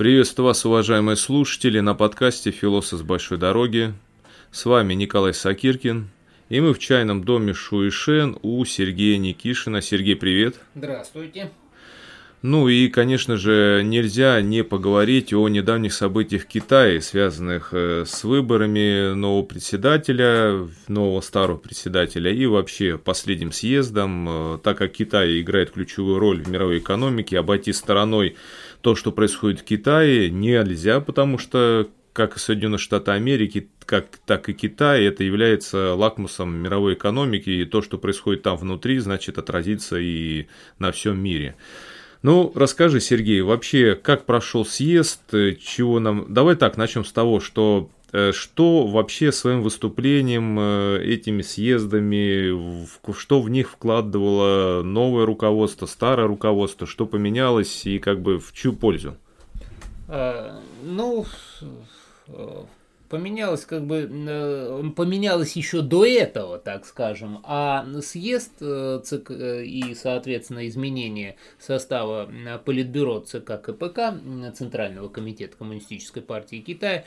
Приветствую вас, уважаемые слушатели, на подкасте «Философ с большой дороги». С вами Николай Сакиркин, и мы в чайном доме Шуишен у Сергея Никишина. Сергей, привет. Здравствуйте. Ну и, конечно же, нельзя не поговорить о недавних событиях в Китае, связанных э, с выборами нового председателя, нового старого председателя и вообще последним съездом, э, так как Китай играет ключевую роль в мировой экономике, обойти стороной то, что происходит в Китае, нельзя, потому что как и Соединенные Штаты Америки, как, так и Китай, это является лакмусом мировой экономики, и то, что происходит там внутри, значит отразится и на всем мире. Ну, расскажи, Сергей, вообще, как прошел съезд, чего нам... Давай так, начнем с того, что э, что вообще своим выступлением, э, этими съездами, что в них вкладывало новое руководство, старое руководство, что поменялось и как бы в чью пользу? А, ну, поменялось как бы э, поменялось еще до этого, так скажем, а съезд э, ЦК э, и, соответственно, изменение состава Политбюро ЦК КПК, Центрального комитета Коммунистической партии Китая,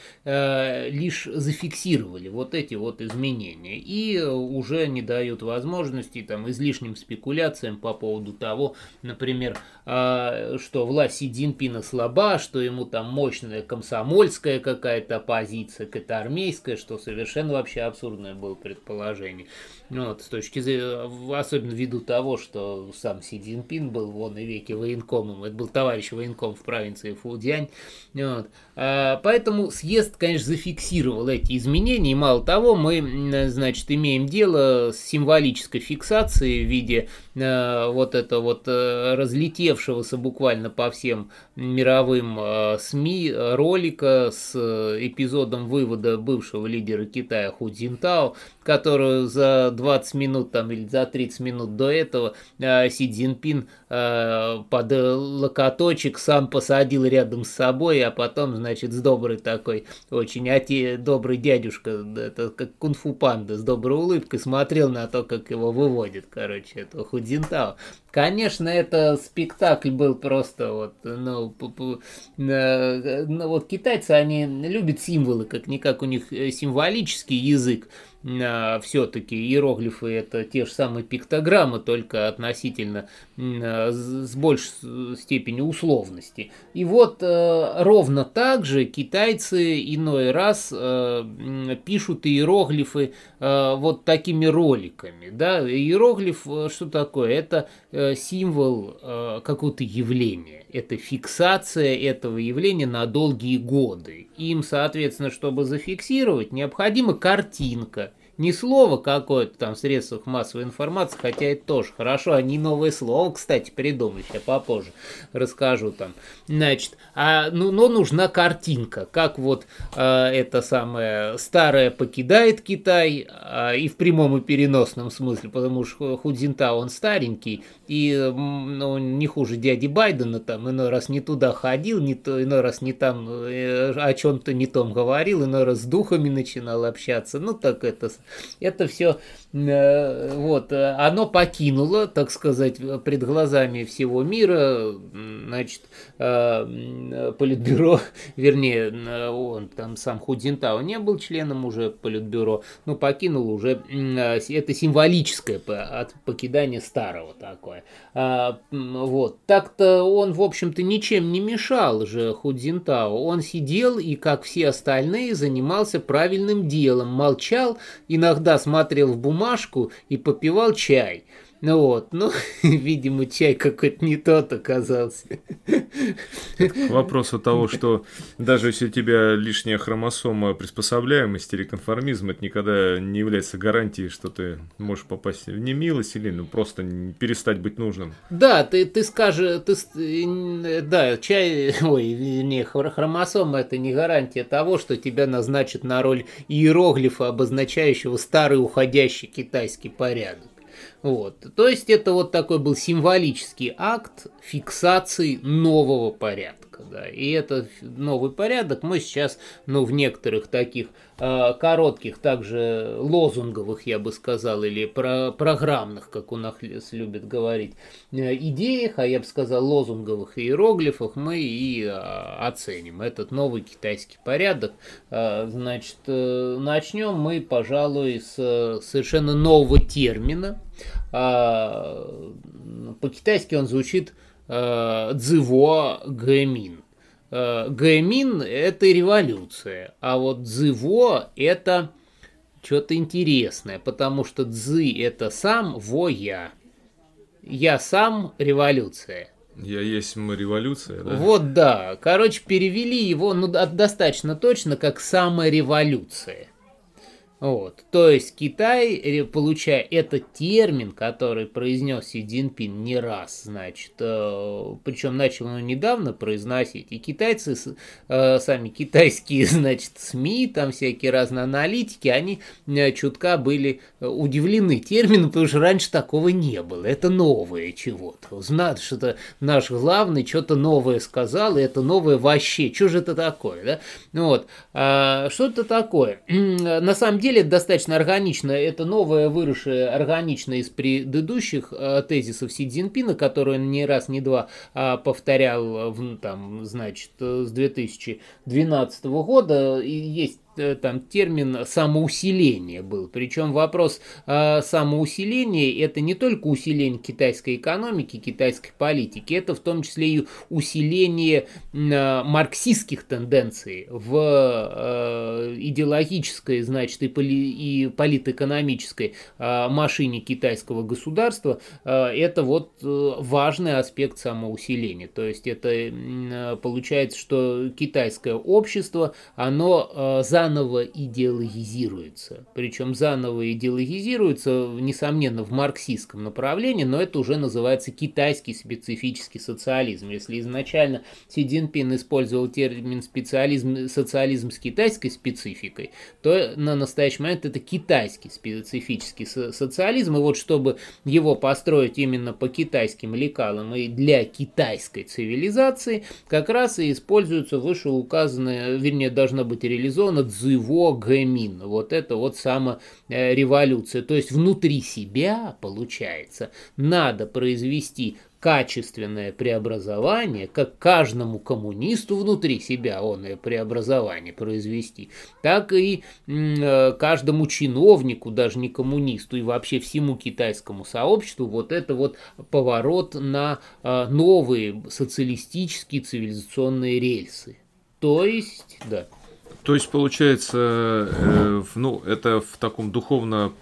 лишь зафиксировали вот эти вот изменения и уже не дают возможности там излишним спекуляциям по поводу того, например, что власть Си Цзиньпина слаба, что ему там мощная комсомольская какая-то оппозиция, это армейское, что совершенно вообще абсурдное было предположение. Ну, вот, с точки зрения, особенно ввиду того, что сам Си Цзиньпин был вон и веки военкомом, это был товарищ военком в провинции Фудзянь. Вот. А, поэтому съезд, конечно, зафиксировал эти изменения, и мало того, мы, значит, имеем дело с символической фиксацией в виде а, вот этого вот а, разлетевшегося буквально по всем мировым а, СМИ ролика с эпизодом вывода бывшего лидера Китая Ху Цзинтао, которую за 20 минут там, или за 30 минут до этого э, Си Цзиньпин э, под локоточек сам посадил рядом с собой, а потом, значит, с добрый такой, очень оте, добрый дядюшка, это как кунг-фу панда, с доброй улыбкой смотрел на то, как его выводит, короче, этого Худзинтао. Конечно, это спектакль был просто вот, ну, ну, вот китайцы, они любят символы, как-никак у них э, символический язык, а, все-таки иероглифы это те же самые пиктограммы, только относительно а, с большей степенью условности. И вот ровно так же китайцы иной раз пишут иероглифы вот такими роликами. Да? Иероглиф что такое? Это символ какого-то явления. Это фиксация этого явления на долгие годы. Им, соответственно, чтобы зафиксировать, необходима картинка – не слово какое-то там в средствах массовой информации, хотя это тоже хорошо, они новое слово, кстати, придумали, я попозже расскажу там. Значит, а, ну, но нужна картинка, как вот э, это самое старое покидает Китай, э, и в прямом и переносном смысле, потому что Худзинта он старенький, и ну, не хуже дяди Байдена, там иной раз не туда ходил, не то, иной раз не там э, о чем-то не том говорил, иной раз с духами начинал общаться, ну так это это все, э, вот, оно покинуло, так сказать, пред глазами всего мира, значит, э, Политбюро, вернее, он там сам Худзинтао не был членом уже Политбюро, но покинул уже, это символическое от покидания старого такое. А, вот, так-то он, в общем-то, ничем не мешал же Худзинтао, он сидел и, как все остальные, занимался правильным делом, молчал иногда смотрел в бумажку и попивал чай. Ну вот, ну, видимо, чай какой-то не тот оказался. К вопросу того, что даже если у тебя лишняя хромосома приспособляемости или конформизм, это никогда не является гарантией, что ты можешь попасть в немилость или ну, просто перестать быть нужным. Да, ты, ты скажешь, ты, да, чай, ой, не, хромосома это не гарантия того, что тебя назначат на роль иероглифа, обозначающего старый уходящий китайский порядок. Вот. То есть это вот такой был символический акт фиксации нового порядка. Порядка. Да. И этот новый порядок мы сейчас ну, в некоторых таких э, коротких, также лозунговых, я бы сказал, или про программных, как у нас любят говорить, э, идеях, а я бы сказал лозунговых иероглифах, мы и э, оценим этот новый китайский порядок. Э, значит, э, начнем мы, пожалуй, с совершенно нового термина. Э, по-китайски он звучит «дзиво гэмин». Э, Гэмин – это революция, а вот Дзиво – это что-то интересное, потому что Дзы – это сам, во – я. Я сам – революция. Я есть мы революция, да? Вот да. Короче, перевели его ну, достаточно точно как самореволюция. Вот. То есть Китай, получая этот термин, который произнес Си Цзиньпин не раз, значит, э, причем начал он недавно произносить, и китайцы, э, сами китайские, значит, СМИ, там всякие разные аналитики, они э, чутка были удивлены термином, потому что раньше такого не было. Это новое чего-то. Знать, что наш главный что-то новое сказал, и это новое вообще. Что же это такое, да? Вот. А, что это такое? На самом деле деле достаточно органично. Это новое, выросшее органично из предыдущих э, тезисов Си Цзиньпина, которые он не раз, не два а, повторял, в, там, значит, с 2012 года. И есть Э, там термин самоусиление был. Причем вопрос э, самоусиления это не только усиление китайской экономики, китайской политики, это в том числе и усиление э, марксистских тенденций в э, идеологической, значит, и, поли, и политэкономической э, машине китайского государства. Э, это вот э, важный аспект самоусиления. То есть это э, получается, что китайское общество, оно э, за заново идеологизируется. Причем заново идеологизируется, несомненно, в марксистском направлении, но это уже называется китайский специфический социализм. Если изначально Си Цзиньпин использовал термин специализм, социализм с китайской спецификой, то на настоящий момент это китайский специфический социализм. И вот чтобы его построить именно по китайским лекалам и для китайской цивилизации, как раз и используется вышеуказанное, вернее, должно быть реализовано Цзыво Гэмин. Вот это вот сама э, революция. То есть внутри себя, получается, надо произвести качественное преобразование, как каждому коммунисту внутри себя он и преобразование произвести, так и э, каждому чиновнику, даже не коммунисту, и вообще всему китайскому сообществу вот это вот поворот на э, новые социалистические цивилизационные рельсы. То есть, да. То есть, получается, э, ну, это в таком духовно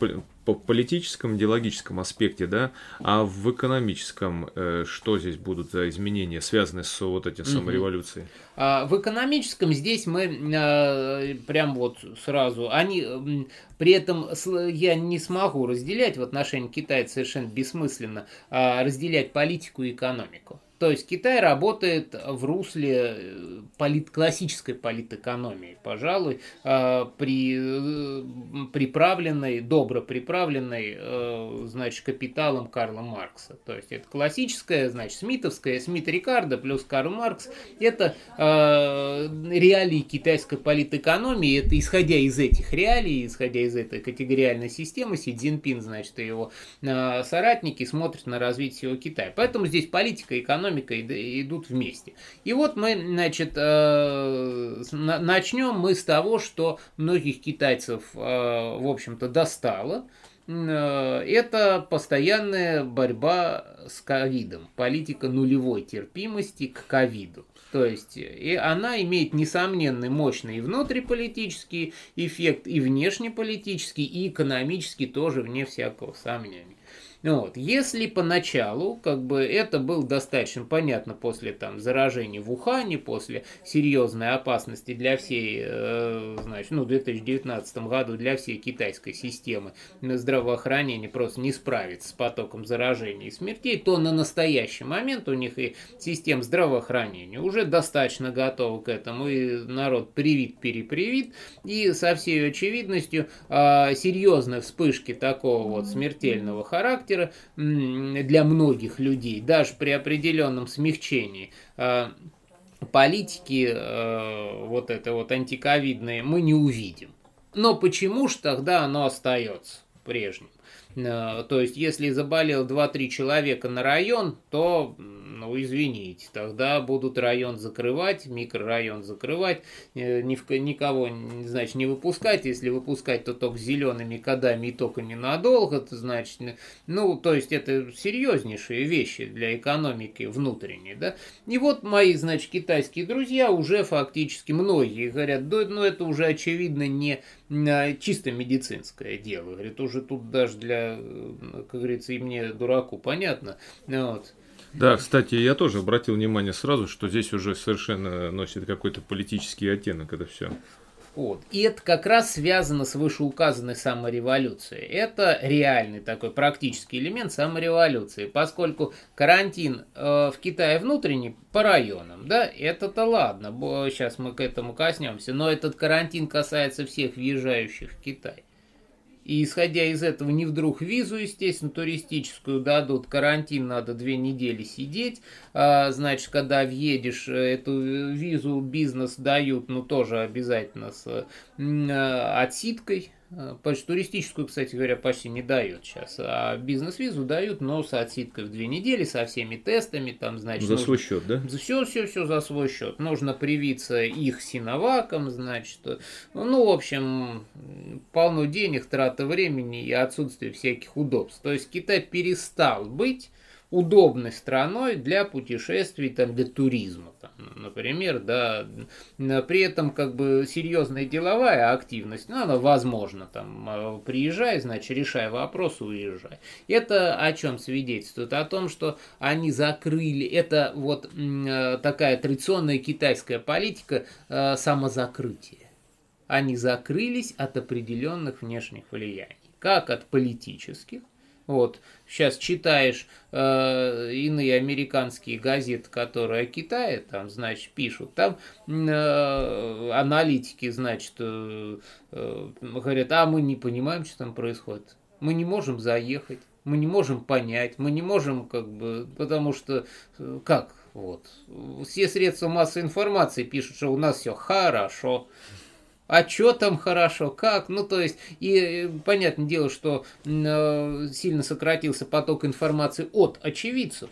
политическом, идеологическом аспекте, да, а в экономическом э, что здесь будут за изменения, связанные с вот этим самореволюцией? А, в экономическом здесь мы э, прям вот сразу, они при этом я не смогу разделять в отношении Китая совершенно бессмысленно а, разделять политику и экономику. То есть Китай работает в русле э, полит, классической политэкономии, пожалуй, э, при, э, приправленной, добро приправленной, значит, капиталом Карла Маркса. То есть это классическая, значит, смитовская, Смит Рикардо плюс Карл Маркс, это реалии китайской политэкономии, это исходя из этих реалий, исходя из этой категориальной системы, Си Цзиньпин, значит, и его соратники смотрят на развитие Китая. Поэтому здесь политика и экономика экономика идут вместе. И вот мы, значит, э, начнем мы с того, что многих китайцев, э, в общем-то, достало. Э, это постоянная борьба с ковидом, политика нулевой терпимости к ковиду. То есть и она имеет несомненный мощный и внутриполитический эффект, и внешнеполитический, и экономический тоже, вне всякого сомнения. Вот. Если поначалу, как бы, это было достаточно понятно после там заражения в Ухане, после серьезной опасности для всей, э, значит, ну, в 2019 году для всей китайской системы здравоохранения просто не справиться с потоком заражений и смертей, то на настоящий момент у них и система здравоохранения уже достаточно готова к этому, и народ привит, перепривит, и со всей очевидностью э, серьезной вспышки такого вот смертельного характера характера для многих людей, даже при определенном смягчении, а, политики э, вот это вот антиковидные мы не увидим. Но почему же тогда оно остается прежним? Э, то есть, если заболел 2-3 человека на район, то, ну, извините, тогда будут район закрывать, микрорайон закрывать, э, ни в, никого, значит, не выпускать. Если выпускать, то только зелеными кодами и только ненадолго, то значит, ну, то есть, это серьезнейшие вещи для экономики внутренней, да. И вот мои, значит, китайские друзья уже фактически многие говорят, да, ну, это уже очевидно не чисто медицинское дело. Говорит, уже тут даже для, как говорится, и мне, дураку, понятно. Вот. Да, кстати, я тоже обратил внимание сразу, что здесь уже совершенно носит какой-то политический оттенок это все. Вот. И это как раз связано с вышеуказанной самореволюцией. Это реальный такой практический элемент самореволюции, поскольку карантин э, в Китае внутренний по районам, да, это-то ладно, сейчас мы к этому коснемся, но этот карантин касается всех въезжающих в Китай. И исходя из этого, не вдруг визу, естественно, туристическую дадут, карантин надо две недели сидеть, а, значит, когда въедешь, э, эту визу бизнес дают, ну, тоже обязательно с а, отсидкой, туристическую, кстати говоря, почти не дают сейчас, а бизнес-визу дают, но с отсидкой в две недели, со всеми тестами, там, значит... За нужно... свой счет, да? Все, все, все за свой счет. Нужно привиться их синоваком, значит. Ну, в общем, полно денег, трата времени и отсутствие всяких удобств. То есть Китай перестал быть удобной страной для путешествий, там, для туризма, там, например, да, при этом как бы серьезная деловая активность, ну, она возможна, там, а, приезжай, значит, решай вопрос, уезжай. Это о чем свидетельствует? О том, что они закрыли, это вот а, такая традиционная китайская политика а, самозакрытия. Они закрылись от определенных внешних влияний, как от политических, вот, сейчас читаешь э, иные американские газеты, которые о Китае, там, значит, пишут, там э, аналитики, значит, э, э, говорят, а мы не понимаем, что там происходит. Мы не можем заехать, мы не можем понять, мы не можем, как бы, потому что, э, как, вот, все средства массовой информации пишут, что у нас все хорошо а что там хорошо, как, ну то есть, и э, понятное дело, что э, сильно сократился поток информации от очевидцев,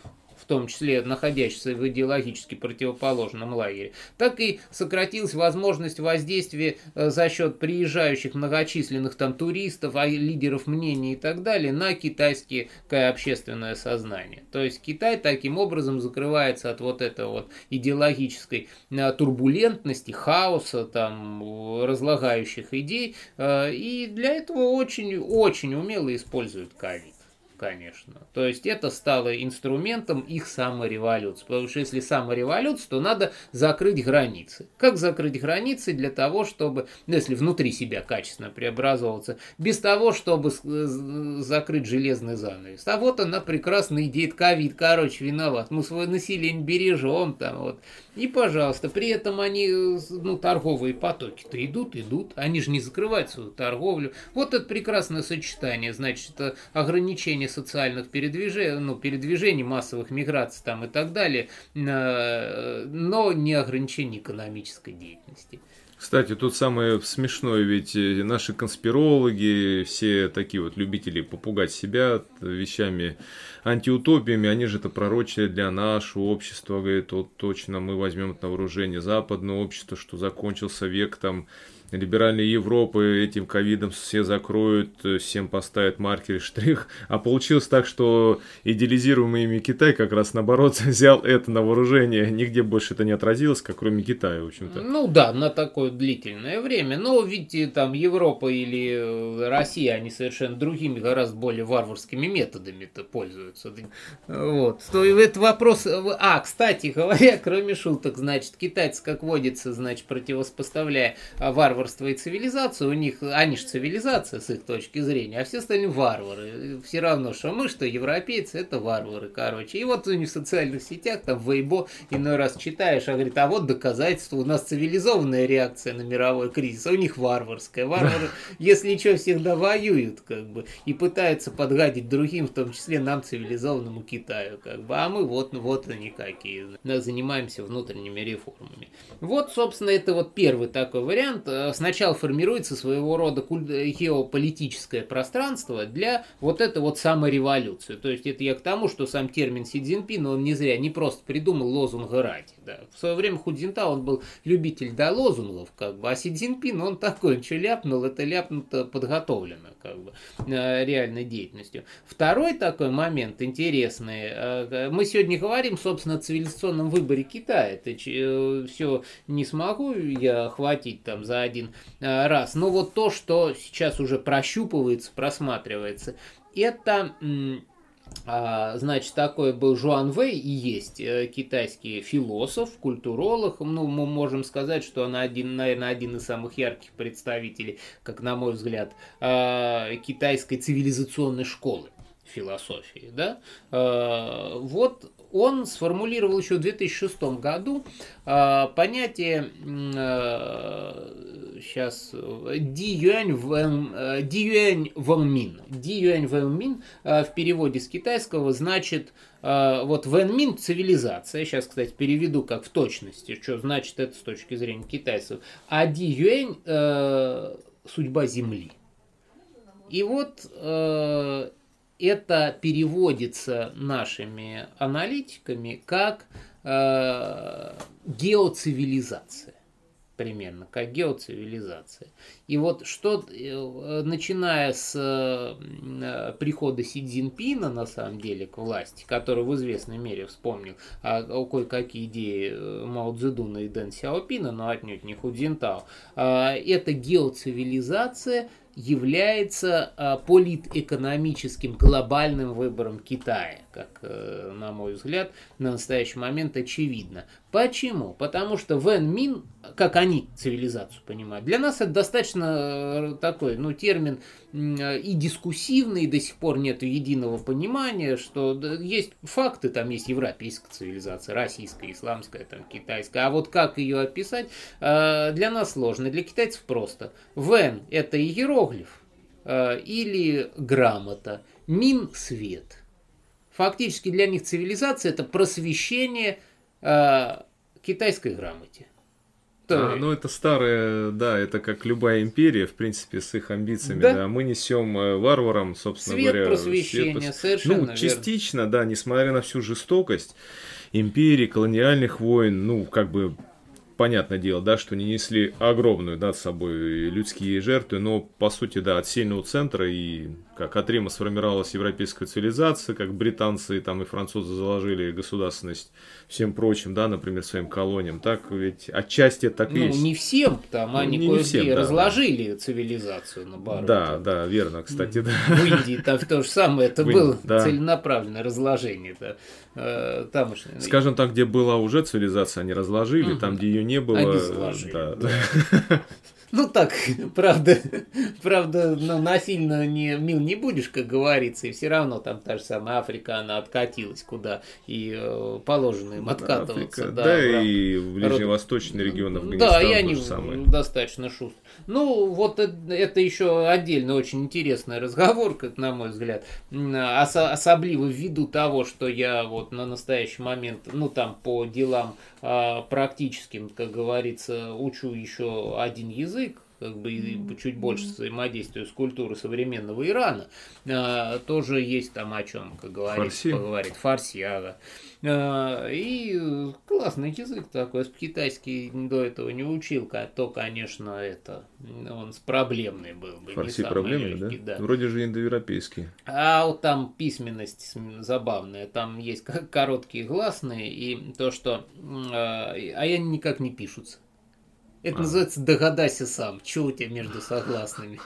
том числе находящихся в идеологически противоположном лагере, так и сократилась возможность воздействия э, за счет приезжающих многочисленных там туристов, а лидеров мнений и так далее на китайское общественное сознание. То есть Китай таким образом закрывается от вот этого вот идеологической э, турбулентности, хаоса, там, разлагающих идей, э, и для этого очень-очень умело используют ковид конечно. То есть это стало инструментом их самореволюции. Потому что если самореволюция, то надо закрыть границы. Как закрыть границы для того, чтобы, ну, если внутри себя качественно преобразовываться, без того, чтобы закрыть железный занавес. А вот она прекрасная идея, ковид, короче, виноват. Мы свое население бережем там вот. И, пожалуйста, при этом они, ну, торговые потоки-то идут, идут. Они же не закрывают свою торговлю. Вот это прекрасное сочетание, значит, ограничение социальных передвижений, ну, передвижений, массовых миграций там и так далее, э, но не ограничение экономической деятельности. Кстати, тут самое смешное, ведь э, наши конспирологи, все такие вот любители попугать себя вещами, антиутопиями, они же это пророчили для нашего общества, говорят, вот точно мы возьмем на вооружение западное общество, что закончился век там либеральной Европы этим ковидом все закроют, э, всем поставят маркер и штрих. А получилось так, что идеализируемый ими Китай как раз наоборот взял это на вооружение. Нигде больше это не отразилось, как кроме Китая, в общем-то. Ну да, на такое длительное время. Но видите, там Европа или э, Россия, они совершенно другими, гораздо более варварскими методами-то пользуются. Вот. То это вопрос... А, кстати говоря, кроме шуток, значит, китайцы, как водится, значит, противопоставляя варварским варварство и цивилизация, у них, они же цивилизация с их точки зрения, а все остальные варвары. Все равно, что мы, что европейцы, это варвары, короче. И вот у них в социальных сетях, там, в Weibo, иной раз читаешь, а говорит, а вот доказательство, у нас цивилизованная реакция на мировой кризис, а у них варварская. Варвары, если что, всегда воюют, как бы, и пытаются подгадить другим, в том числе нам, цивилизованному Китаю, как бы, а мы вот, вот они какие, занимаемся внутренними реформами. Вот, собственно, это вот первый такой вариант. Э, сначала формируется своего рода геополитическое пространство для вот этой вот самой революции. То есть это я к тому, что сам термин Си Цзиньпин, он не зря, не просто придумал лозунг ради. Да. В свое время Худзинта, он был любитель да, лозунгов, как бы, а Си Цзиньпин, он такой, что ляпнул, это ляпнуто подготовлено, как бы, э, реальной деятельностью. Второй такой момент интересный. Э, мы сегодня говорим, собственно, о цивилизационном выборе Китая. Это все не смогу я охватить там за один э, раз. Но вот то, что сейчас уже прощупывается, просматривается, это а, значит, такой был Жуан Вэй и есть э, китайский философ, культуролог. Ну, мы можем сказать, что он один, наверное, один из самых ярких представителей, как на мой взгляд, а, китайской цивилизационной школы философии, да, вот он сформулировал еще в 2006 году э, понятие э, сейчас Ди Юань Вэнмин. Ди Юань Вэнмин в переводе с китайского значит э, вот Вэнмин цивилизация. Сейчас, кстати, переведу как в точности, что значит это с точки зрения китайцев. А Ди Юань э, судьба Земли. И вот э, это переводится нашими аналитиками как э, геоцивилизация примерно, как геоцивилизация. И вот что, э, начиная с э, прихода Си Цзиньпина, на самом деле, к власти, который в известной мере вспомнил а, кое-какие идеи э, Мао Цзэдуна и Дэн Сяопина, но отнюдь не Худзинтао, а, эта геоцивилизация является а, политэкономическим глобальным выбором Китая, как, э, на мой взгляд, на настоящий момент очевидно. Почему? Потому что Вен Мин, как они цивилизацию понимают, для нас это достаточно э, такой, ну, термин и дискуссивный, и до сих пор нет единого понимания, что есть факты, там есть европейская цивилизация, российская, исламская, там, китайская, а вот как ее описать, э, для нас сложно, для китайцев просто. Вен – это иероглиф э, или грамота, мин – свет. Фактически для них цивилизация – это просвещение э, китайской грамоте. А, ну это старая, да, это как любая империя, в принципе, с их амбициями, да. да. Мы несем э, варварам, собственно свет говоря, просвещения, свет совершенно Ну, частично, верно. да, несмотря на всю жестокость империи, колониальных войн, ну, как бы понятное дело, да, что не несли огромную, да, с собой людские жертвы, но, по сути, да, от сильного центра и как от Рима сформировалась европейская цивилизация, как британцы там и французы заложили государственность всем прочим, да, например, своим колониям, так ведь отчасти это так ну, есть. не всем, там ну, они не, не всем, да, разложили да. цивилизацию, наоборот. Да, да, верно, кстати, да. В Индии там то же самое, это было да. целенаправленное разложение, да, э, тамошнее. Скажем так, где была уже цивилизация, они разложили, угу. там, где ее не было. Они заложили. Да, да. Ну так, правда, правда, ну, насильно не, мил не будешь, как говорится, и все равно там та же самая Африка, она откатилась куда и э, положено им откатываться. Африка, да, да и в ближневосточный регион Афганистана Да, и они достаточно шустро. Ну, вот это, еще отдельно очень интересный разговор, как на мой взгляд, Ос особливо ввиду того, что я вот на настоящий момент, ну там по делам практическим, как говорится, учу еще один язык, как бы чуть больше взаимодействию с культурой современного Ирана, а, тоже есть там о чем, как говорится, Фарси. поговорить. Фарси, ага. А, и классный язык такой, китайский до этого не учил, то, конечно, это, он с проблемный был бы. Фарси проблемный, легкий, да? да? Вроде же индоевропейский. А вот там письменность забавная, там есть короткие гласные, и то, что... А, а они никак не пишутся. Это а. называется «догадайся сам». Что у тебя между согласными?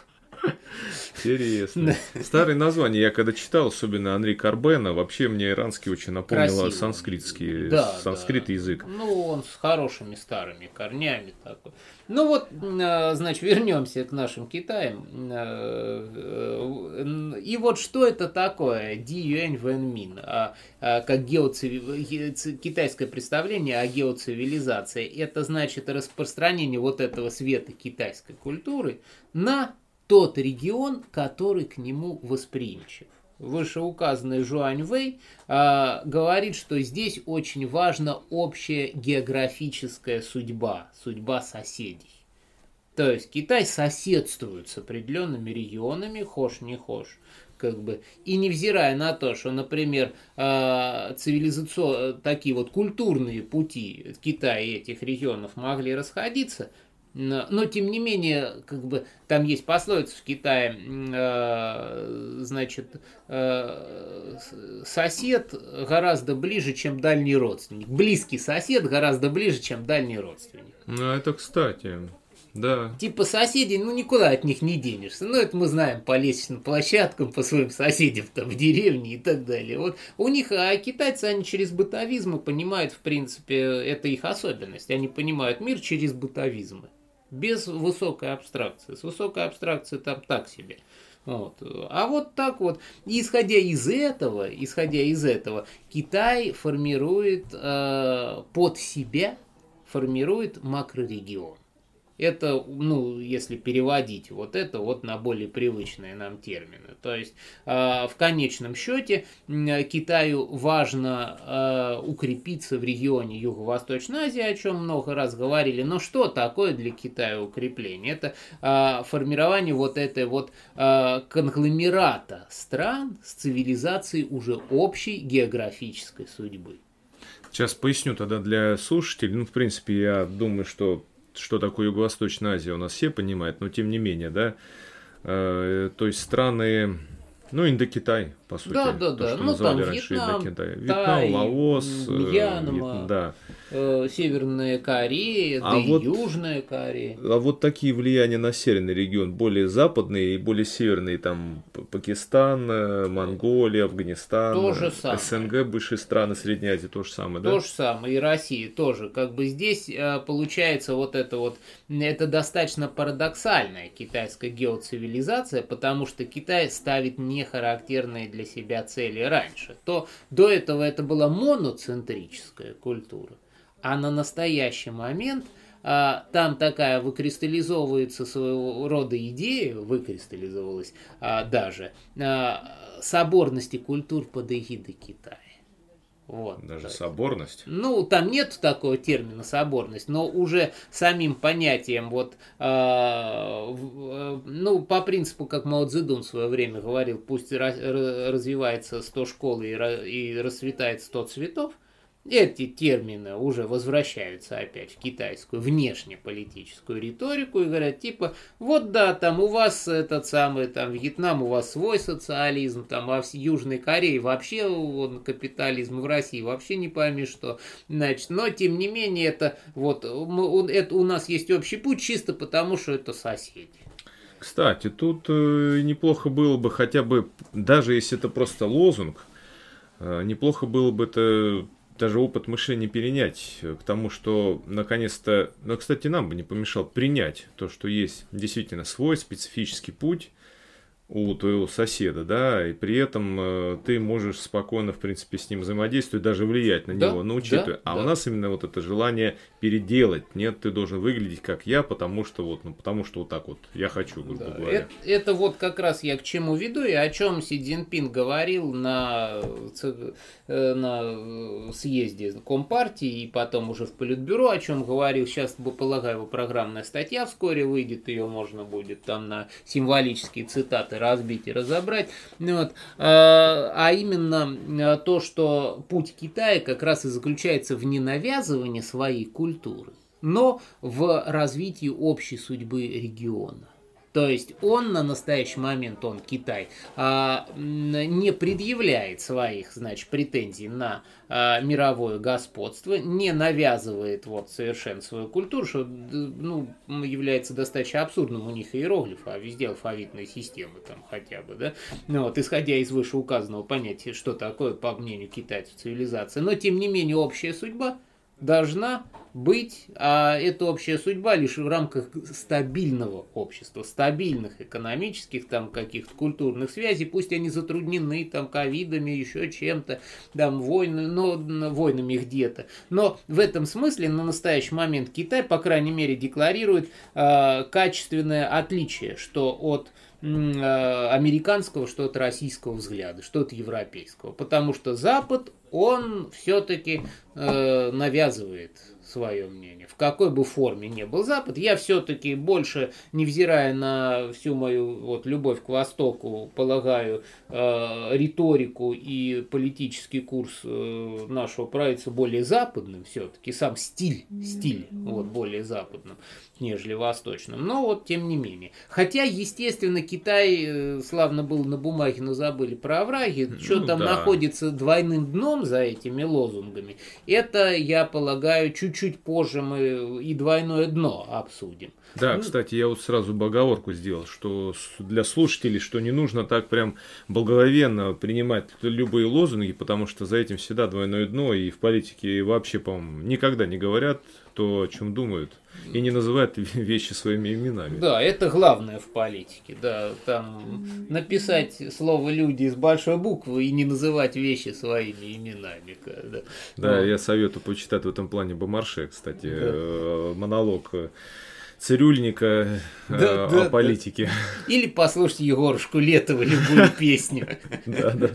Интересно. Старые названия. Я когда читал, особенно Анри Карбена, вообще мне иранский очень напомнил Красиво. санскритский, Да, санскрит да. язык. Ну, он с хорошими старыми корнями такой. Ну вот, э, значит, вернемся к нашим Китаям. Э, э, И вот что это такое Ди Юэнь Вэн Мин, а, а, как геоциви- ге- ц- китайское представление о геоцивилизации. Это значит распространение вот этого света китайской культуры на тот регион, который к нему восприимчив. Вышеуказанный Жуань Вэй а, говорит, что здесь очень важна общая географическая судьба, судьба соседей. То есть Китай соседствует с определенными регионами, хошь не хошь. Как бы, и невзирая на то, что, например, цивилизационные, такие вот культурные пути Китая и этих регионов могли расходиться, но, но, тем не менее, как бы там есть пословица в Китае, э, значит, э, сосед гораздо ближе, чем дальний родственник. Близкий сосед гораздо ближе, чем дальний родственник. Ну, это кстати. Да. Типа соседей, ну никуда от них не денешься. Ну, это мы знаем по лестничным площадкам, по своим соседям там в деревне и так далее. Вот у них, а китайцы, они через бытовизмы понимают, в принципе, это их особенность. Они понимают мир через бытовизмы без высокой абстракции. С высокой абстракцией там так себе. Вот. А вот так вот, исходя из этого, исходя из этого, Китай формирует э, под себя, формирует макрорегион. Это, ну, если переводить вот это вот на более привычные нам термины. То есть, э, в конечном счете, э, Китаю важно э, укрепиться в регионе Юго-Восточной Азии, о чем много раз говорили. Но что такое для Китая укрепление? Это э, формирование вот этой вот э, конгломерата стран с цивилизацией уже общей географической судьбы. Сейчас поясню тогда для слушателей. Ну, в принципе, я думаю, что что такое Юго-Восточная Азия, у нас все понимают, но тем не менее, да, э, то есть страны, ну, Индокитай, по сути. Да, да, то, да. Что ну, там раньше Вьетнам. Тай, Вьетнам, Лаос, Мьянма, э, да. э, Северная Корея, А да и вот- Южная Корея. А вот такие влияния на северный регион, более западные и более северные, там Пакистан, э, Монголия, Афганистан, То же самое. СНГ, бывшие страны Средней Азии, то же самое, да? То же самое, и Россия тоже. Как бы здесь э, получается вот это вот, это достаточно парадоксальная китайская геоцивилизация, потому что Китай ставит нехарактерные для себя цели раньше. То до этого это была моноцентрическая культура, а на настоящий момент а, там такая выкристаллизовывается своего рода идея, выкристаллизовалась а, даже, а, соборности культур под эгидой Китая. Вот. Даже Так. соборность. Ну, там нет такого термина соборность, но уже самим понятием, вот, в- э, ну, по принципу, как Мао Цзэдун в свое время говорил, пусть ра- ра- развивается 100 школ и, и расцветает 100 цветов, эти термины уже возвращаются опять в китайскую внешнеполитическую риторику и говорят, типа, вот да, там у вас этот самый, там, Вьетнам, у вас свой социализм, там, а в Южной Корее вообще он, капитализм, в России вообще не пойми что, значит, но, тем не менее, это вот, мы- это у нас есть общий путь чисто потому, что это соседи. Кстати, тут э, неплохо было бы хотя бы, даже если это просто лозунг, э, неплохо было бы это даже опыт мышления перенять э, к тому, что наконец-то, ну, кстати, нам бы не помешал принять то, что есть действительно свой специфический путь у твоего соседа, да, и при этом э, ты можешь спокойно, в принципе, с ним взаимодействовать, даже влиять на Да, него, но учитывая. да, а да. у нас именно вот это желание переделать. Нет, ты должен выглядеть как я, потому что вот, ну, потому что вот так вот я хочу, грубо Да, говоря. Это, это вот как раз я к чему веду и о чем Си Цзиньпин говорил на, э, на э, съезде Компартии и потом уже в Политбюро, о чем говорил. Сейчас, полагаю, его программная статья вскоре выйдет, ее можно будет там на символические цитаты разбить и разобрать. Ну Вот. А а именно э, то, что путь Китая как раз и заключается в ненавязывании своей культуры, но в развитии общей судьбы региона. То есть он на настоящий момент, он Китай, а, не предъявляет своих, значит, претензий на а, мировое господство, не навязывает вот совершенно свою культуру, что ну, является достаточно абсурдным. У них иероглифы, а везде алфавитная система там хотя бы, да, ну, вот, исходя из вышеуказанного понятия, что такое, по мнению китайцев, цивилизация. Но, тем не менее, общая судьба должна быть, а это общая судьба лишь в рамках стабильного общества, стабильных экономических, там, каких-то культурных связей, пусть они затруднены, там, ковидами, еще чем-то, там, войны, но, войнами где-то. Но в этом смысле на настоящий момент Китай, по крайней мере, декларирует э, качественное отличие, что от американского, что от российского взгляда, что от европейского. Потому что Запад, он все-таки э, навязывает свое мнение. В какой бы форме ни был Запад, я все-таки больше, невзирая на всю мою вот, любовь к Востоку, полагаю э, риторику и политический курс э, нашего правительства более западным все-таки, сам стиль, стиль вот, более западным нежели восточным. Но вот тем не менее. Хотя, естественно, Китай э, славно был на бумаге, но забыли про овраги. Ну, что там да. находится двойным дном за этими лозунгами, это, я полагаю, чуть-чуть позже мы и двойное дно обсудим. Да, ну, кстати, я вот сразу боговорку сделал, что для слушателей, что не нужно так прям благоговенно принимать любые лозунги, потому что за этим всегда двойное дно, и в политике вообще, по-моему, никогда не говорят то, о чем думают, и не называют вещи своими именами. Да, это главное в политике, да, там написать слово «люди» с большой буквы и не называть вещи своими именами. Да, да ну. я советую почитать в этом плане Бомарше, кстати, да. Э, монолог э, цирюльника да, э, да, о политике. Да. Или послушать Егорушку Летова любую песню. Да, да.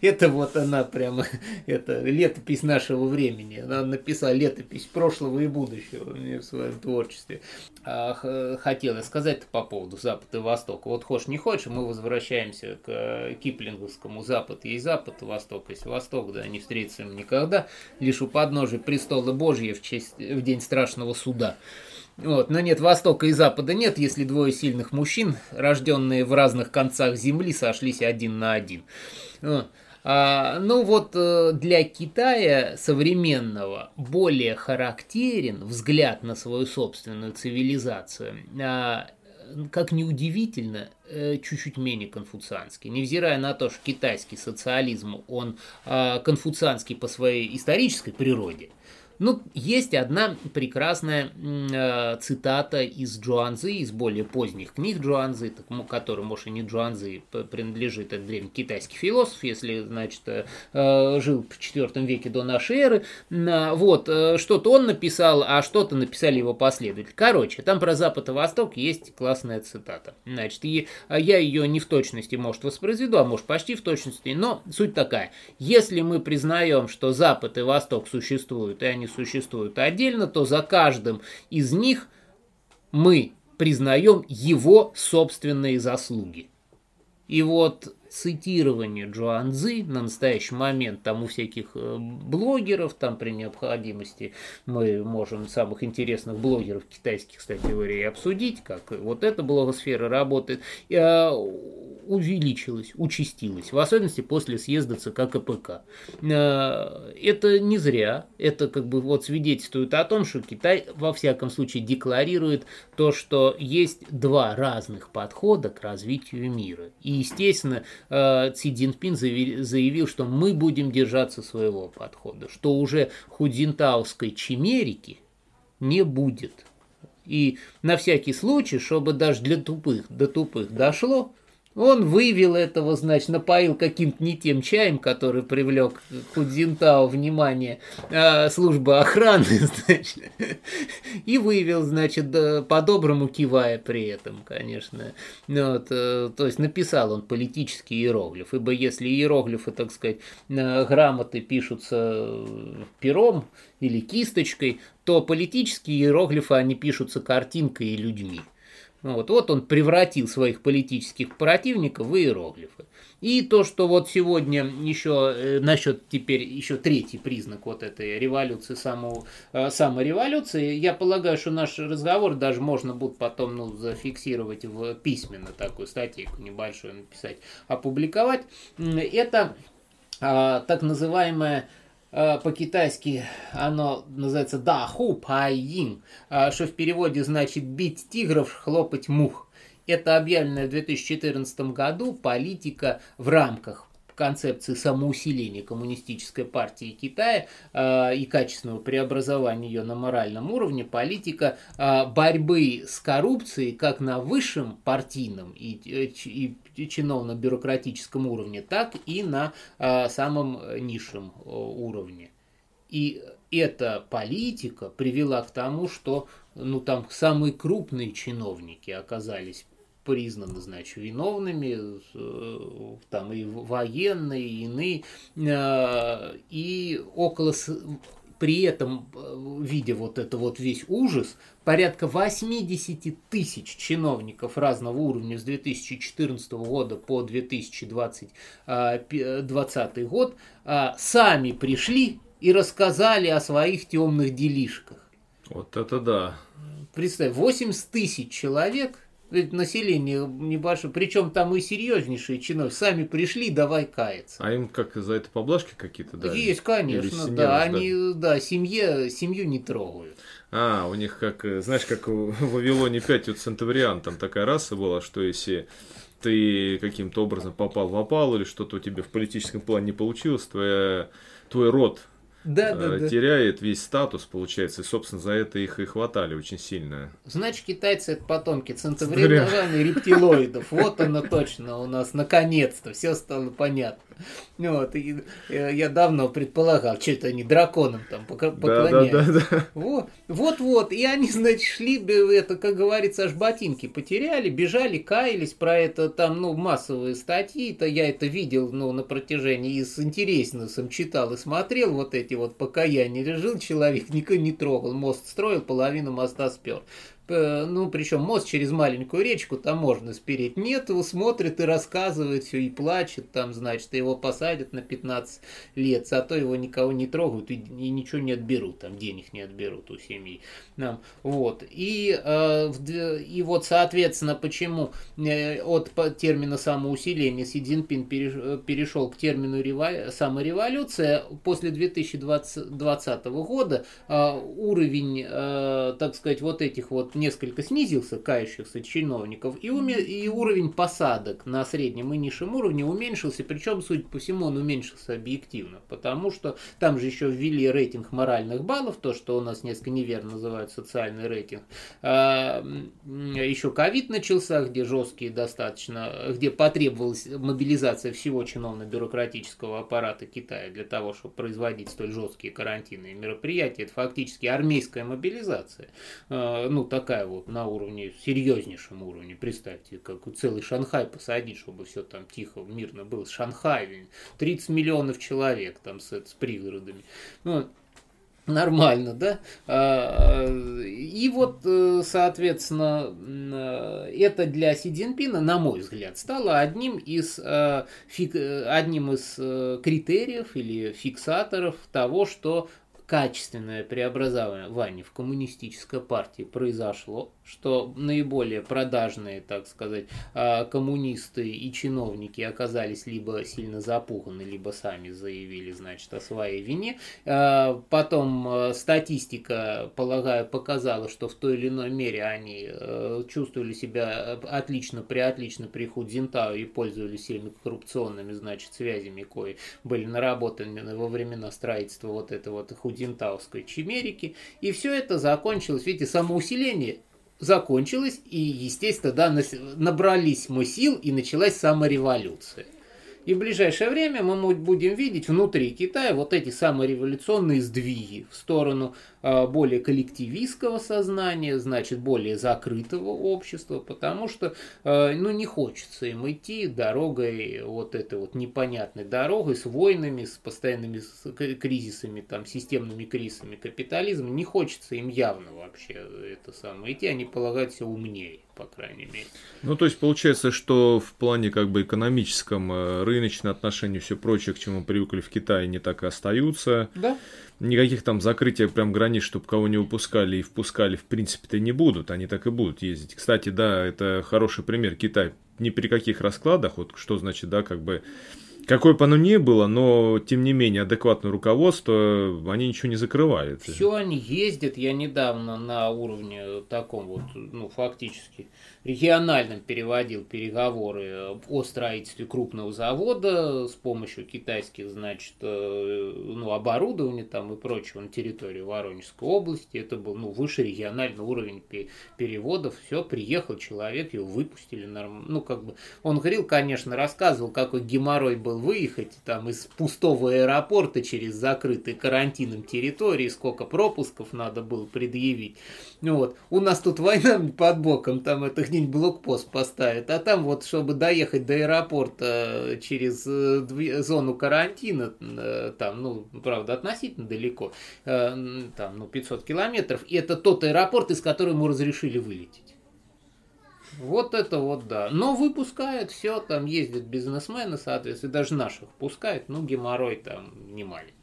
Это вот она прямо, это летопись нашего времени. Она написала летопись прошлого и будущего в своем творчестве. А, хотела сказать по поводу Запада и Востока. Вот хочешь не хочешь, мы возвращаемся к киплинговскому Запад. Есть Запад, Восток, есть Восток, да, не встретятся никогда. Лишь у подножия престола Божьего в, честь, в день страшного суда суда. Вот. Но нет, Востока и Запада нет, если двое сильных мужчин, рожденные в разных концах Земли, сошлись один на один. А, ну вот э, для Китая современного более характерен взгляд на свою собственную цивилизацию. А, как ни удивительно, э, чуть-чуть менее конфуцианский. Невзирая на то, что китайский социализм, он а, конфуцианский по своей исторической природе – ну, есть одна прекрасная э, цитата из Джуанзы, из более поздних книг Джуанзы, которым, может, и не Джуанзы принадлежит, это древний китайский философ, если, значит, э, э жил в IV веке до нашей эры. Э, вот, э, что-то он написал, а что-то написали его последователи. Короче, там про Запад и Восток есть классная цитата. Значит, и, э, я ее не в точности, может, воспроизведу, а может, почти в точности, но суть такая. Если мы признаем, что Запад и Восток существуют, и они они существуют отдельно, то за каждым из них мы признаем его собственные заслуги. И вот цитирование Джоанзы на настоящий момент, там у всяких э, блогеров, там при необходимости мы можем самых интересных блогеров китайских, кстати говоря, и обсудить, как вот эта блогосфера работает, э, увеличилась, участилась, в особенности после съезда ЦК КПК. Э, это не зря, это как бы вот свидетельствует о том, что Китай во всяком случае декларирует то, что есть два разных подхода к развитию мира. И, естественно, Э, Ци Цзиньпин заявил, что мы будем держаться своего подхода, что уже худзинтаовской чимерики не будет. И на всякий случай, чтобы даже для тупых до тупых дошло, он вывел этого, значит, напоил каким-то не тем чаем, который привлек Худзинтао внимание э, службы охраны, значит, и вывел, значит, по-доброму кивая при этом, конечно. Ну вот, э, то есть написал он политический иероглиф, ибо если иероглифы, так сказать, э, грамоты пишутся пером или кисточкой, то политические иероглифы, они пишутся картинкой и людьми. Вот, вот он превратил своих политических противников в иероглифы. И то, что вот сегодня еще э, насчет теперь еще третий признак вот этой революции, самого, э, самореволюции, я полагаю, что наш разговор даже можно будет потом ну, зафиксировать в письменно такую статейку небольшую написать, опубликовать. Это а, так называемая по-китайски оно называется да ху паин, а, что в переводе значит бить тигров, хлопать мух. Это объявленная в 2014 году политика в рамках концепции самоусиления коммунистической партии Китая э, и качественного преобразования ее на моральном уровне, политика э, борьбы с коррупцией как на высшем партийном и, и, и чиновно-бюрократическом уровне, так и на э, самом низшем уровне. И эта политика привела к тому, что ну, там самые крупные чиновники оказались признаны, значит, виновными, э, там и военные, и иные, э, и около при этом, э, видя вот это вот весь ужас, порядка 80 тысяч чиновников разного уровня с 2014 года по 2020 20 год сами пришли и рассказали о своих темных делишках. Вот это да. Представь, 80 тысяч человек население небольшое, причем там и серьезнейшие чиновники, сами пришли, давай каяться. А им как за это поблажки какие-то дали? Есть, конечно, да, они, да, семье, семью не трогают. А, у них как, знаешь, как в Вавилоне 5 у Центавриан, там такая раса была, что если ты каким-то образом попал в опал или что-то у тебя в политическом плане не получилось, твоя, твой род да, да, да. теряет весь статус, получается, и, собственно, за это их и хватали очень сильно. Значит, китайцы это потомки центаврианов рептилоидов. Вот оно точно у нас, наконец-то, все стало понятно. Вот, и, э, я давно предполагал, что это они драконам там поклоняются. Да, да, да, да. Вот, вот, и они, значит, шли, это, как говорится, аж ботинки потеряли, бежали, каялись про это, там, ну, массовые статьи, то я это видел, ну, на протяжении, и с интересностью читал и смотрел вот эти вот покаяния. Жил человек, никого не трогал, мост строил, половину моста спер ну, причем мост через маленькую речку, там можно спереть. Нет, его смотрит и рассказывает все, и плачет, там, значит, его посадят на 15 лет, зато его никого не трогают и, и ничего не отберут, там, денег не отберут у семьи. Нам, вот. И, э, и вот, соответственно, почему э, от термина самоусиления Си Цзиньпин перешел к термину рева... самореволюция, после 2020 года э, уровень, э, так сказать, вот этих вот несколько снизился кающихся чиновников, и, уме, и уровень посадок на среднем и низшем уровне уменьшился, причем, судя по всему, он уменьшился объективно, потому что там же еще ввели рейтинг моральных баллов, то, что у нас несколько неверно называют социальный рейтинг. А, еще ковид начался, где жесткие достаточно, где потребовалась мобилизация всего чиновно-бюрократического аппарата Китая для того, чтобы производить столь жесткие карантинные мероприятия. Это фактически армейская мобилизация. А, ну, так такая вот на уровне, серьезнейшем уровне. Представьте, как целый Шанхай посадить, чтобы все там тихо, мирно было. Шанхай, 30 миллионов человек там с, с пригородами. Ну, Нормально, да? А, и вот, э, соответственно, э, это для Си Цзиньпина, на мой взгляд, стало одним из, э, одним из критериев или фиксаторов того, что качественное преобразование в коммунистической партии произошло, что наиболее продажные, так сказать, а, коммунисты и чиновники оказались либо сильно запуганы, либо сами заявили, значит, о своей вине. А, потом а, статистика, полагаю, показала, что в той или иной мере они чувствовали себя отлично, при отлично при Худзинтау и пользовались всеми коррупционными, значит, связями, кои были наработаны во времена строительства вот этого вот Худзинтауской чимерики. И все это закончилось, видите, самоусиление закончилось, и, естественно, да, набрались мы сил, и началась самореволюция. И в ближайшее время мы будем видеть внутри Китая вот эти самореволюционные сдвиги в сторону а, более коллективистского сознания, значит, более закрытого общества, потому что, а, ну, не хочется им идти дорогой, вот этой вот непонятной дорогой, с войнами, с постоянными кризисами, там, системными кризисами капитализма, не хочется им явно вообще это самое идти, они полагают все умнее. По крайней мере. Ну, то есть получается, что в плане как бы экономическом, э, рыночном отношении, все прочее, к чему мы привыкли в Китае, не так и остаются. Да. Никаких там закрытия прям границ, чтобы кого не выпускали и впускали, в принципе-то не будут, они так и будут ездить. Кстати, да, это хороший пример. Китай ни при каких раскладах, вот что значит, да, как бы Какое бы оно ни было, но тем не менее адекватное руководство, они ничего не закрывают. Все они ездят. Я недавно на уровне таком вот, ну, фактически региональном переводил переговоры о строительстве крупного завода с помощью китайских, значит, э, ну, оборудования там и прочего на территории Воронежской области. Это был, ну, выше региональный уровень переводов. Все, приехал человек, его выпустили нормально. Ну, как бы, он говорил, конечно, рассказывал, какой геморрой был выехать там из пустого аэропорта через закрытые карантином территории, сколько пропусков надо было предъявить. Ну вот, у нас тут война под боком, там это где-нибудь блокпост поставят, а там вот, чтобы доехать до аэропорта э, через э, зону карантина, э, там, ну, правда, относительно далеко, там, ну, 500 километров, и это тот аэропорт, из которого ему разрешили вылететь. Вот это вот да. Но выпускают все, там ездят бизнесмены, соответственно, даже наших пускают, ну, геморрой там не маленький.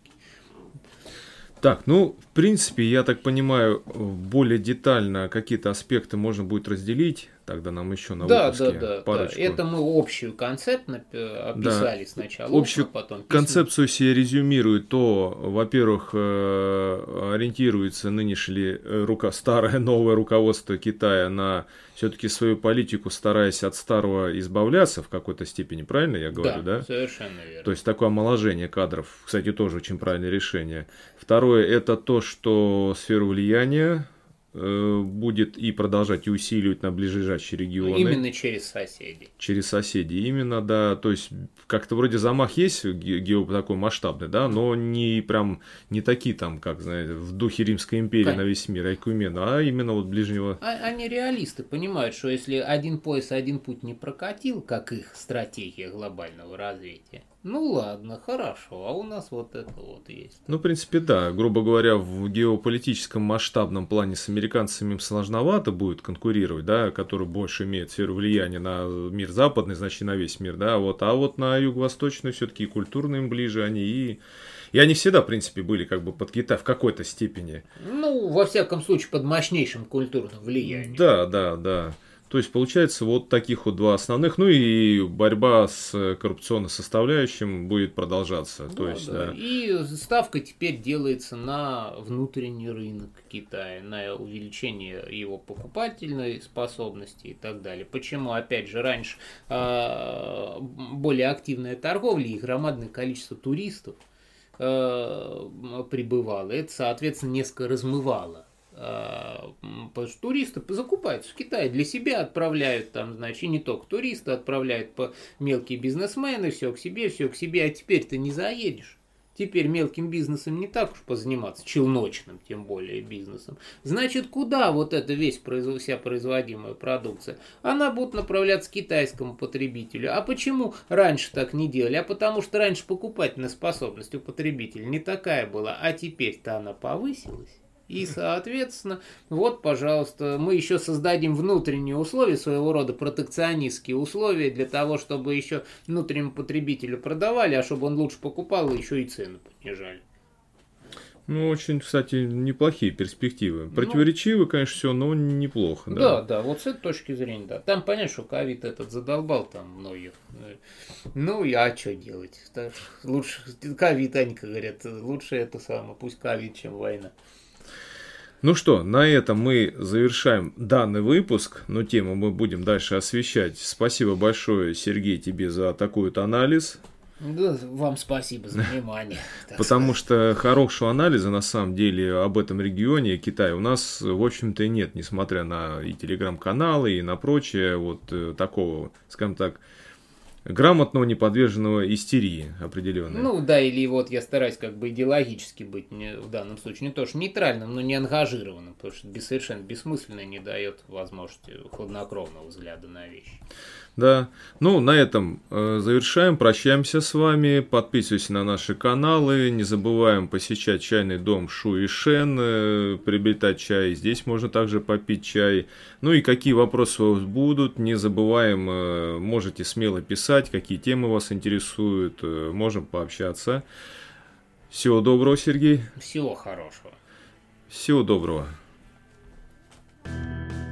Так, ну, в принципе, я так понимаю, более детально какие-то аспекты можно будет разделить. Тогда нам еще на да, выпуске да, да, парочку. Да. Это мы общую концепцию описали да. сначала. Общую потом концепцию себе резюмирует то, во-первых, э, ориентируется нынешнее э, рука, старое новое руководство Китая на все-таки свою политику, стараясь от старого избавляться в какой-то степени, правильно я говорю, да? Да, совершенно верно. То есть такое омоложение кадров, кстати, тоже очень правильное решение. Второе, это то, что сферу влияния Э, будет и продолжать и усиливать на ближайшие регионы. Именно через соседей. Через соседей, именно, да. То есть, как-то вроде замах есть гео такой масштабный, да, но не прям не такие там, как, знаете, в духе Римской империи Конечно. на весь мир, Айкумена, а именно вот ближнего. А, они реалисты, понимают, что если один пояс, один путь не прокатил, как их стратегия глобального развития, ну ладно, хорошо, а у нас вот это вот есть. Ну, в принципе, да. Грубо говоря, в геополитическом масштабном плане с американцами им сложновато будет конкурировать, да, который больше имеет сферу влияния на мир западный, значит, на весь мир, да, вот, а вот на юго-восточный все-таки культурно им ближе они и и они всегда, в принципе, были как бы под Китай в какой-то степени. Ну, во всяком случае, под мощнейшим культурным влиянием. Да, да, да. То есть получается вот таких вот два основных, ну и борьба с коррупционной составляющим будет продолжаться. Да, То есть, да. Да. И ставка теперь делается на внутренний рынок Китая, на увеличение его покупательной способности и так далее. Почему, опять же, раньше э, более активная торговля и громадное количество туристов э, прибывало, это, соответственно, несколько размывало а, потому что туристы закупаются в Китае, для себя отправляют там, значит, и не только туристы, отправляют по мелкие бизнесмены, все к себе, все к себе, а теперь ты не заедешь. Теперь мелким бизнесом не так уж позаниматься, челночным тем более бизнесом. Значит, куда вот эта весь вся производимая продукция? Она будет направляться к китайскому потребителю. А почему раньше так не делали? А потому что раньше покупательная способность у потребителя не такая была, а теперь-то она повысилась. И, соответственно, вот, пожалуйста, мы еще создадим внутренние условия, своего рода протекционистские условия для того, чтобы еще внутреннему потребителю продавали, а чтобы он лучше покупал, еще и цены понижали. Ну, очень, кстати, неплохие перспективы. Ну. Противоречивы, ну, конечно, все, но неплохо. Да. да, да, вот с этой точки зрения, да. Там понятно, что ковид этот задолбал там многих. Ну, я а что делать? Лучше ковид, они говорят, лучше это самое, пусть ковид, чем война. Ну что, на этом мы завершаем данный выпуск, но тему мы будем дальше освещать. Спасибо большое, Сергей, тебе за такой вот анализ. Да, вам спасибо за внимание. Потому что хорошего анализа на самом деле об этом регионе Китая у нас, в общем-то, и нет, несмотря на и телеграм-каналы, и на прочее, вот э, такого, скажем так, грамотного, неподверженного истерии определенной. Ну да, или вот я стараюсь как бы идеологически быть не, в данном случае не то что нейтральным, но не ангажированным, потому что совершенно бессмысленно не дает возможности хладнокровного взгляда на вещи. Да. Ну, на этом э, завершаем. Прощаемся с вами. Подписывайтесь на наши каналы. Не забываем посещать чайный дом Шу и Шен, э, приобретать чай. Здесь можно также попить чай. Ну и какие вопросы у вас будут, не забываем, э, можете смело писать, какие темы вас интересуют. Э, можем пообщаться. Всего доброго, Сергей. Всего хорошего. Всего доброго. thank you